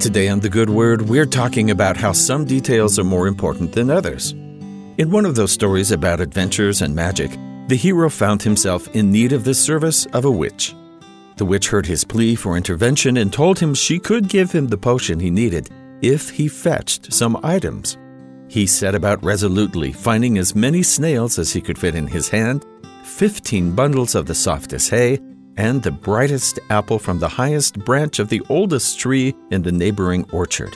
Today on The Good Word, we're talking about how some details are more important than others. In one of those stories about adventures and magic, the hero found himself in need of the service of a witch. The witch heard his plea for intervention and told him she could give him the potion he needed if he fetched some items. He set about resolutely finding as many snails as he could fit in his hand, 15 bundles of the softest hay, and the brightest apple from the highest branch of the oldest tree in the neighboring orchard.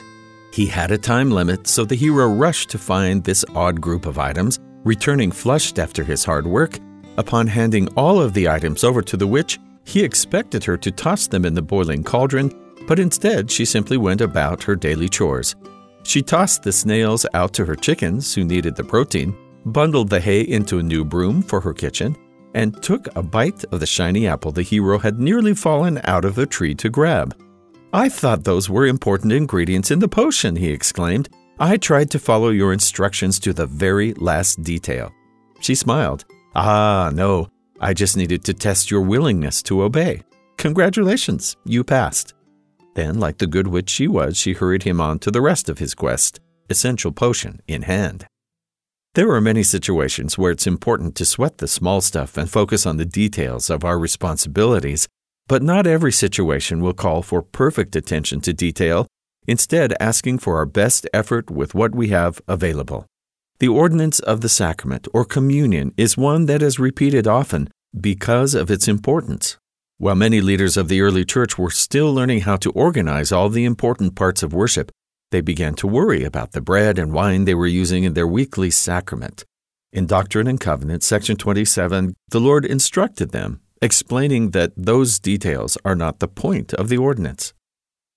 He had a time limit, so the hero rushed to find this odd group of items, returning flushed after his hard work. Upon handing all of the items over to the witch, he expected her to toss them in the boiling cauldron, but instead she simply went about her daily chores. She tossed the snails out to her chickens, who needed the protein, bundled the hay into a new broom for her kitchen, and took a bite of the shiny apple the hero had nearly fallen out of the tree to grab. I thought those were important ingredients in the potion, he exclaimed. I tried to follow your instructions to the very last detail. She smiled. Ah, no, I just needed to test your willingness to obey. Congratulations, you passed. Then, like the good witch she was, she hurried him on to the rest of his quest, essential potion in hand. There are many situations where it's important to sweat the small stuff and focus on the details of our responsibilities, but not every situation will call for perfect attention to detail, instead, asking for our best effort with what we have available. The ordinance of the sacrament or communion is one that is repeated often because of its importance. While many leaders of the early church were still learning how to organize all the important parts of worship, they began to worry about the bread and wine they were using in their weekly sacrament. In Doctrine and Covenants, section 27, the Lord instructed them, explaining that those details are not the point of the ordinance.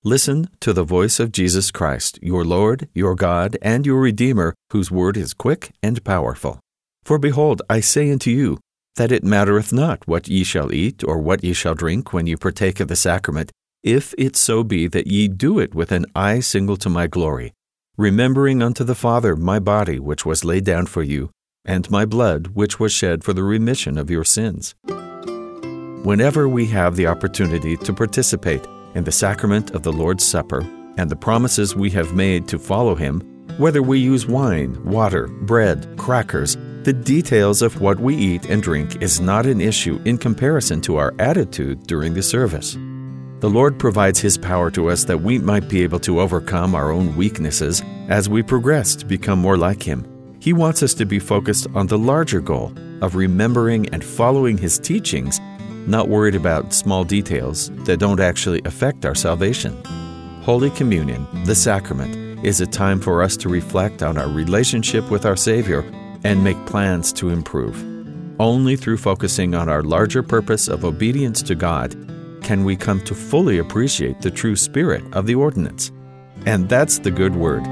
Listen to the voice of Jesus Christ, your Lord, your God, and your Redeemer, whose word is quick and powerful. For behold, I say unto you, that it mattereth not what ye shall eat or what ye shall drink when ye partake of the sacrament, if it so be that ye do it with an eye single to my glory, remembering unto the Father my body which was laid down for you, and my blood which was shed for the remission of your sins. Whenever we have the opportunity to participate in the sacrament of the Lord's Supper and the promises we have made to follow Him, whether we use wine, water, bread, crackers, the details of what we eat and drink is not an issue in comparison to our attitude during the service. The Lord provides His power to us that we might be able to overcome our own weaknesses as we progress to become more like Him. He wants us to be focused on the larger goal of remembering and following His teachings not worried about small details that don't actually affect our salvation. Holy Communion, the sacrament, is a time for us to reflect on our relationship with our Savior and make plans to improve. Only through focusing on our larger purpose of obedience to God can we come to fully appreciate the true spirit of the ordinance. And that's the good word.